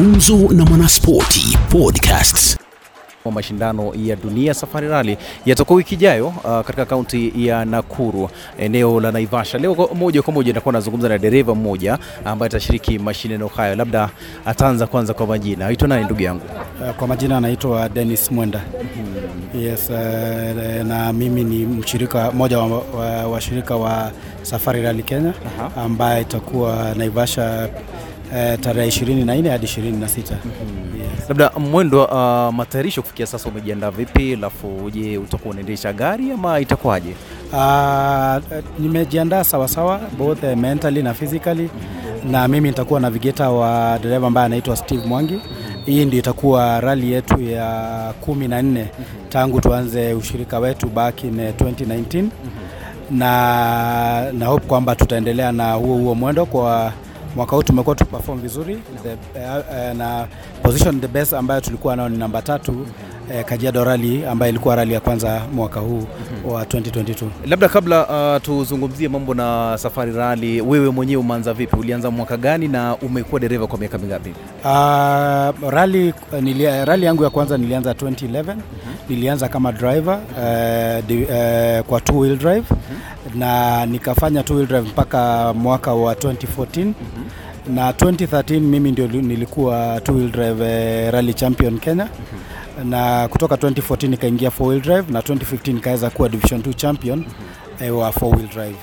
Gumzo na Mwanaspoti Podcasts. mashindano ya dunia safari rali yatakuwa wiki ijayo uh, katika kaunti ya Nakuru eneo la Naivasha. Leo moja kwa moja nitakuwa nazungumza na dereva mmoja ambaye atashiriki mashindano hayo. Labda ataanza kwanza kwa majina. Aitwa nani ndugu yangu? Uh, Kwa majina anaitwa Dennis Mwenda. Yes, uh, na mimi ni mshirika mmoja wa wa- washirika wa, wa Safari Rally Kenya ambaye itakuwa Naivasha uh, tarehe 24 hadi 26. Yes. Labda mwendo uh, matayarisho kufikia sasa umejiandaa vipi? Alafu je, utakuwa unaendesha gari ama itakuwaje? Uh, nimejiandaa sawasawa both uh, mentally na physically na mimi nitakuwa navigeta wa dereva ambaye anaitwa Steve Mwangi. Hii ndio itakuwa rali yetu ya kumi na nne tangu tuanze ushirika wetu back in uh, 2019 na na hope kwamba tutaendelea na huo huo mwendo kwa mwaka huu tumekuwa tukiperform vizuri. The, uh, uh, na position the best ambayo tulikuwa nayo ni namba tatu eh, Kajiado Rally ambayo ilikuwa rali ya kwanza mwaka huu wa 2022. Labda kabla uh, tuzungumzie mambo na safari rali, wewe mwenyewe umeanza vipi? Ulianza mwaka gani na umekuwa dereva kwa miaka mingapi? Uh, rally, nilia, rally yangu ya kwanza nilianza 2011 nilianza kama driver uh, di, uh, kwa two wheel drive na nikafanya two wheel drive mpaka mwaka wa 2014 na 2013 mimi ndio nilikuwa two wheel drive uh, rally champion Kenya. Na kutoka 2014 nikaingia four wheel drive na 2015 nikaweza kuwa division 2 champion eh, wa four wheel drive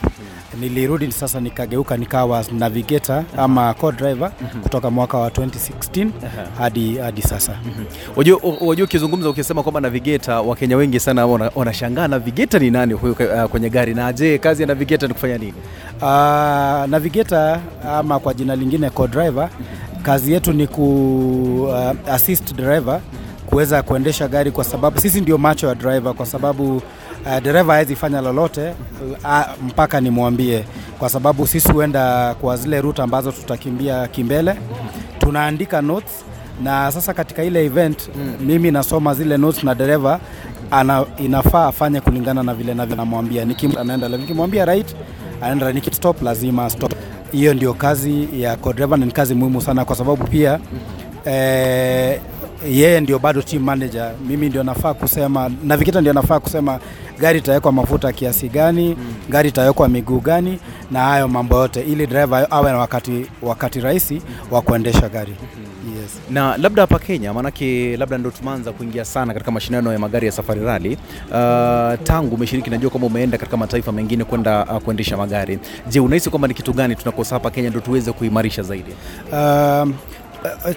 nilirudi sasa nikageuka nikawa navigator ama co-driver kutoka mwaka wa 2016 hadi hadi sasa. Wajua wajua ukizungumza ukisema kwamba navigator, Wakenya wengi sana wana- wanashangaa navigator ni nani huyu uh, kwenye gari, na je, kazi ya navigator ni kufanya nini? Uh, navigator ama kwa jina lingine co-driver, kazi yetu ni ku uh, assist driver kuweza kuendesha gari, kwa sababu sisi ndio macho ya driver, kwa sababu uh, dereva hawezi fanya lolote uh, mpaka nimwambie, kwa sababu sisi huenda kwa zile route ambazo tutakimbia kimbele, tunaandika notes na sasa katika ile event mimi nasoma zile notes na dereva ana, inafaa afanye kulingana na vile navyo namwambia. Anaenda nikimwambia right anaenda, nikistop lazima stop. Hiyo ndio kazi ya co-driver na ni kazi muhimu sana kwa sababu pia eh, yeye ndio bado team manager, mimi ndio nafaa kusema, navigator ndio nafaa kusema gari itawekwa mafuta kiasi gani, gari itawekwa miguu gani, na hayo mambo yote, ili driver awe na wakati, wakati rahisi wa kuendesha gari. Yes. Na labda hapa Kenya, maanake labda ndo tumeanza kuingia sana katika mashindano ya magari ya safari rally. Uh, tangu umeshiriki, najua kwamba umeenda katika mataifa mengine kwenda uh, kuendesha magari. Je, unahisi kwamba ni kitu gani tunakosa hapa Kenya ndo tuweze kuimarisha zaidi? Um,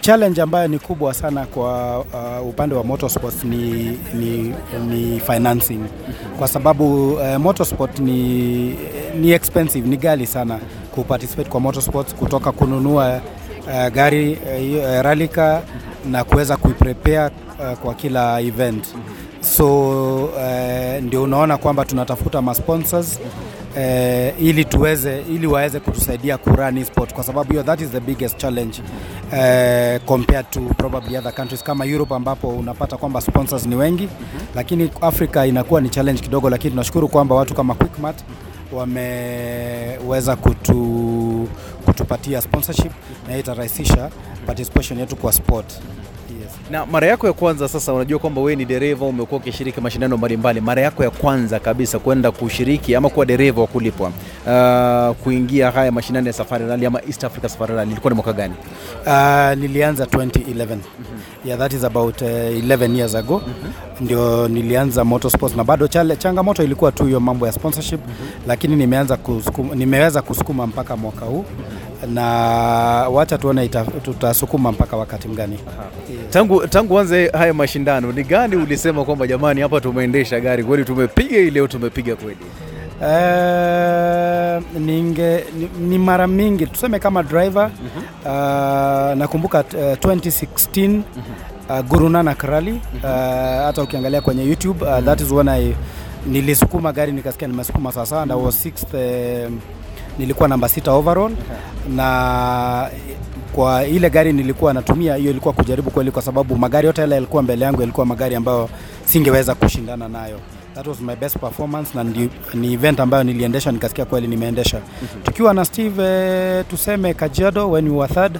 challenge ambayo ni kubwa sana kwa uh, upande wa motorsports ni, ni, ni financing. Kwa sababu uh, motorsport ni, ni expensive, ni ghali sana kuparticipate kwa motorsports, kutoka kununua uh, gari uh, uh, rally car na kuweza kuiprepare uh, kwa kila event. So uh, ndio unaona kwamba tunatafuta masponsors eh, ili tuweze ili waweze kutusaidia kurun sport kwa sababu hiyo that is the biggest challenge eh, compared to probably other countries kama Europe ambapo unapata kwamba sponsors ni wengi lakini Africa inakuwa ni challenge kidogo, lakini tunashukuru kwamba watu kama Quickmart wameweza kutu, kutupatia sponsorship na itarahisisha participation yetu kwa sport. Yes. Na mara yako ya kwanza sasa, unajua kwamba wewe ni dereva, umekuwa ukishiriki mashindano mbalimbali. Mara yako ya kwanza kabisa kwenda kushiriki ama kuwa dereva wa kulipwa uh, kuingia haya mashindano ya safari rally ama East Africa Safari Rally ilikuwa ni mwaka gani? Uh, nilianza 2011 yeah, that is about uh, 11 years ago. Ndio nilianza motorsports na bado chale, changamoto ilikuwa tu hiyo mambo ya sponsorship. Lakini nimeanza kusukuma, nimeweza kusukuma mpaka mwaka huu na wacha tuone ita, tutasukuma mpaka wakati mgani. Yes. Tangu tangu anze haya mashindano, ni gani ulisema kwamba jamani, hapa tumeendesha gari kweli, tumepiga hii leo, tumepiga kweli? Uh, ninge ni, ni mara mingi tuseme kama driver uh, nakumbuka uh, 2016 uh, Guru Nanak Rally uh, hata ukiangalia kwenye YouTube uh, that is when I nilisukuma gari nikasikia nimesukuma sawasawa and I was sixth uh, nilikuwa namba sita overall na kwa ile gari nilikuwa natumia hiyo ilikuwa kujaribu kweli, kwa sababu magari yote yale yalikuwa mbele yangu yalikuwa magari ambayo singeweza kushindana nayo. That was my best performance na ndi, ni event ambayo niliendesha nikasikia kweli nimeendesha. Tukiwa na Steve eh, tuseme Kajiado when we were third,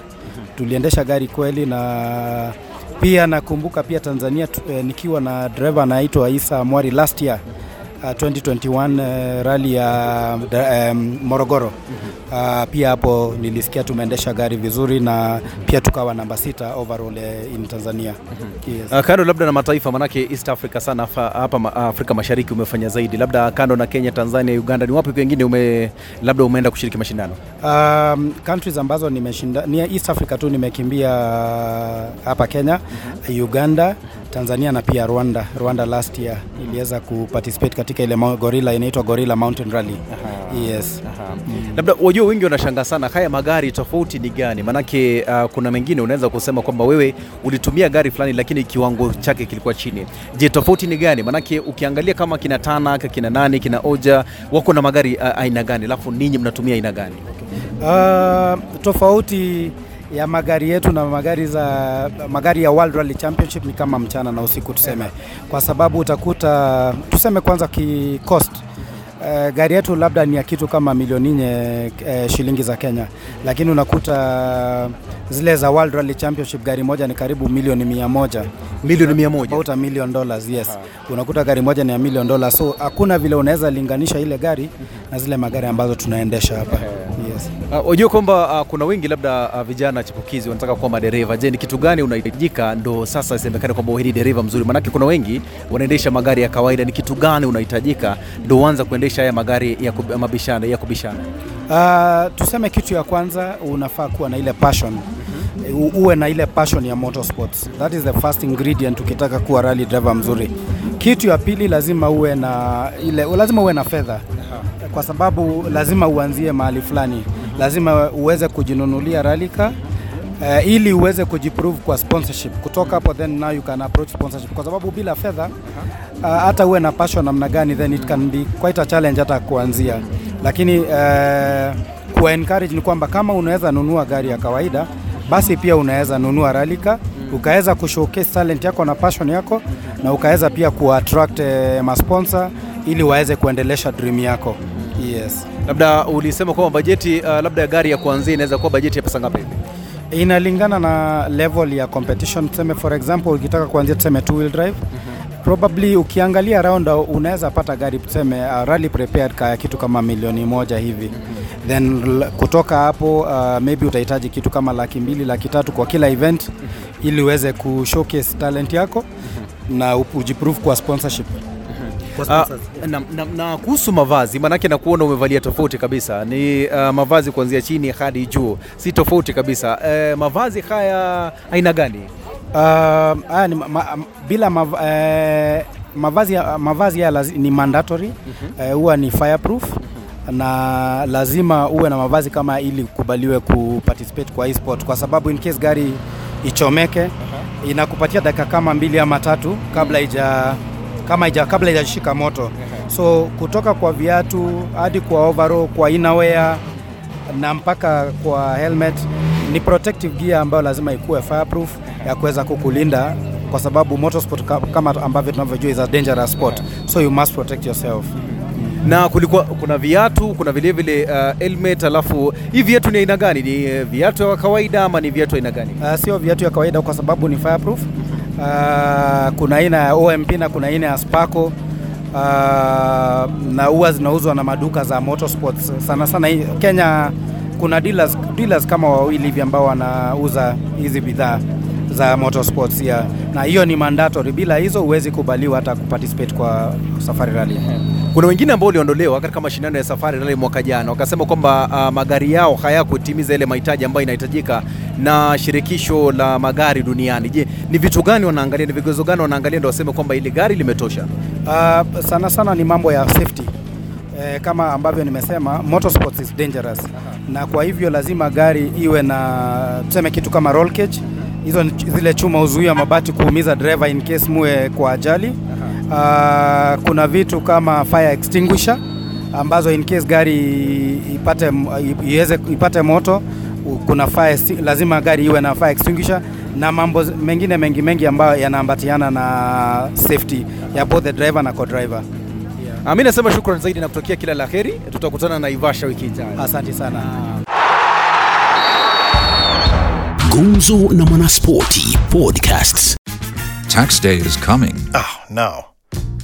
tuliendesha gari kweli na pia nakumbuka pia Tanzania eh, nikiwa na driver anaitwa Isa Mwari last year uh, 2021 uh, rally ya um, Morogoro uh, pia hapo nilisikia tumeendesha gari vizuri na pia tukawa namba sita overall uh, in Tanzania yes. Uh, kando labda na mataifa manake East Africa sana hapa Afrika Mashariki umefanya zaidi, labda kando na Kenya, Tanzania, Uganda, ni wapi wengine ume labda umeenda kushiriki mashindano? Um, countries ambazo nimeshinda ni East Africa tu nimekimbia hapa Kenya, Uganda, Tanzania na pia Rwanda. Rwanda last year niliweza kuparticipate katika ile gorilla inaitwa Gorilla Mountain Rally. Yes. Labda wajua, wengi wanashangaa sana haya magari tofauti ni gani? Maanake uh, kuna mengine unaweza kusema kwamba wewe ulitumia gari fulani, lakini kiwango chake kilikuwa chini. Je, tofauti ni gani? Maanake ukiangalia kama kina Tanak, kina nani, kina Oja wako na magari uh, aina gani, alafu ninyi mnatumia aina gani? Uh, tofauti ya magari yetu na magari za magari ya World Rally Championship ni kama mchana na usiku tuseme, kwa sababu utakuta tuseme kwanza ki cost Uh, gari yetu labda ni ya kitu kama milioni nne uh, shilingi za Kenya, lakini unakuta zile za World Rally Championship gari moja ni karibu milioni mia moja. Milioni mia moja. about a million dollars yes. Unakuta gari moja ni ya million dollars, so hakuna vile unaweza linganisha ile gari na zile magari ambazo tunaendesha hapa yes. Uh, kwamba uh, kuna wengi labda uh, vijana chipukizi wanataka kuwa madereva. Je, ni kitu gani unahitajika ndo sasa isemekane kwamba wewe ni dereva mzuri? Maanake kuna wengi wanaendesha magari ya kawaida. Ni kitu gani unahitajika ndo uanze kuendesha haya magari ya kub- mabishana, ya kubishana? Uh, tuseme kitu ya kwanza unafaa kuwa na ile passion uwe na ile passion ya motorsports. That is the first ingredient ukitaka kuwa rally driver mzuri. Kitu ya pili lazima uwe na ile lazima uwe na fedha, kwa sababu lazima uanzie mahali fulani, lazima uweze kujinunulia ralika uh, ili uweze kujiprove kwa sponsorship. Kutoka hapo then now you can approach sponsorship, kwa sababu bila fedha uh, hata uwe na passion namna gani, then it can be quite a challenge hata kuanzia, lakini uh, kuwa encourage ni kwamba kama unaweza nunua gari ya kawaida basi pia unaweza nunua ralika. Ukaweza kushowcase talent yako na passion yako na ukaweza pia kuattract eh, masponsor ili waweze kuendelesha dream yako yes. Labda ulisema kwamba bajeti uh, labda ya gari ya kuanzia inaweza kuwa bajeti ya pesa ngapi? Hivi? inalingana na level ya competition. Tuseme for example ukitaka kuanzia tuseme two wheel drive probably ukiangalia round unaweza pata gari tuseme uh, rally prepared ka kitu kama milioni moja hivi. Then kutoka hapo uh, maybe utahitaji kitu kama laki mbili laki tatu kwa kila event ili uweze kushowcase talent yako na u- ujiprove kwa sponsorship Uh, na, na, na kuhusu mavazi maanake nakuona umevalia tofauti kabisa. Ni uh, mavazi kuanzia chini hadi juu si tofauti kabisa. Uh, mavazi haya aina gani? Uh, haya ni ma, bila mav, eh, mavazi mavazi haya ni mandatory. Eh, huwa ni fireproof. Na lazima uwe na mavazi kama ili ukubaliwe kuparticipate kwa e-sport, kwa sababu in case gari ichomeke inakupatia dakika kama mbili ama tatu kabla ija kama ija, kabla ijashika moto. So kutoka kwa viatu hadi kwa overall, kwa innerwear na mpaka kwa helmet ni protective gear ambayo lazima ikuwe fireproof ya kuweza kukulinda kwa sababu motorsport kama ambavyo tunavyojua is a dangerous sport. So you must protect yourself. Na kulikuwa kuna viatu kuna vilevile uh, helmet alafu hii viatu ni aina gani? Ni uh, viatu ya kawaida ama ni viatu aina gani? Uh, sio viatu ya kawaida kwa sababu ni fireproof uh, kuna aina ya OMP na kuna aina ya Sparco uh, na huwa zinauzwa na maduka za motorsports. Sana sana Kenya kuna dealers, dealers kama wawili hivi ambao wanauza hizi bidhaa za motorsports ya na hiyo ni mandatory. Bila hizo huwezi kubaliwa hata kuparticipate kwa safari rally. Kuna wengine ambao waliondolewa katika mashindano ya safari rally mwaka jana wakasema kwamba uh, magari yao hayakutimiza ile mahitaji ambayo inahitajika na shirikisho la magari duniani. Je ni vitu gani wanaangalia ni vigezo gani wanaangalia ndio waseme kwamba ile gari limetosha? Uh, sana sana ni mambo ya safety. Eh, kama ambavyo nimesema motorsports is dangerous. Na kwa hivyo lazima gari iwe na tuseme kitu kama roll cage. Hizo zile chuma huzuia mabati kuumiza driver in case muwe kwa ajali. Uh, kuna vitu kama fire extinguisher ambazo in case gari ipate iweze ipate moto kuna fire, lazima gari iwe na fire extinguisher na mambo mengine mengi mengi ambayo yanaambatiana na safety ya both the driver na co-driver. Yeah. Mimi nasema shukrani zaidi na kutokea kila la heri, tutakutana Tutakutana Naivasha wiki ijayo. Asante sana. Gumzo na Mwanaspoti Podcasts. Tax day is coming. Oh, no.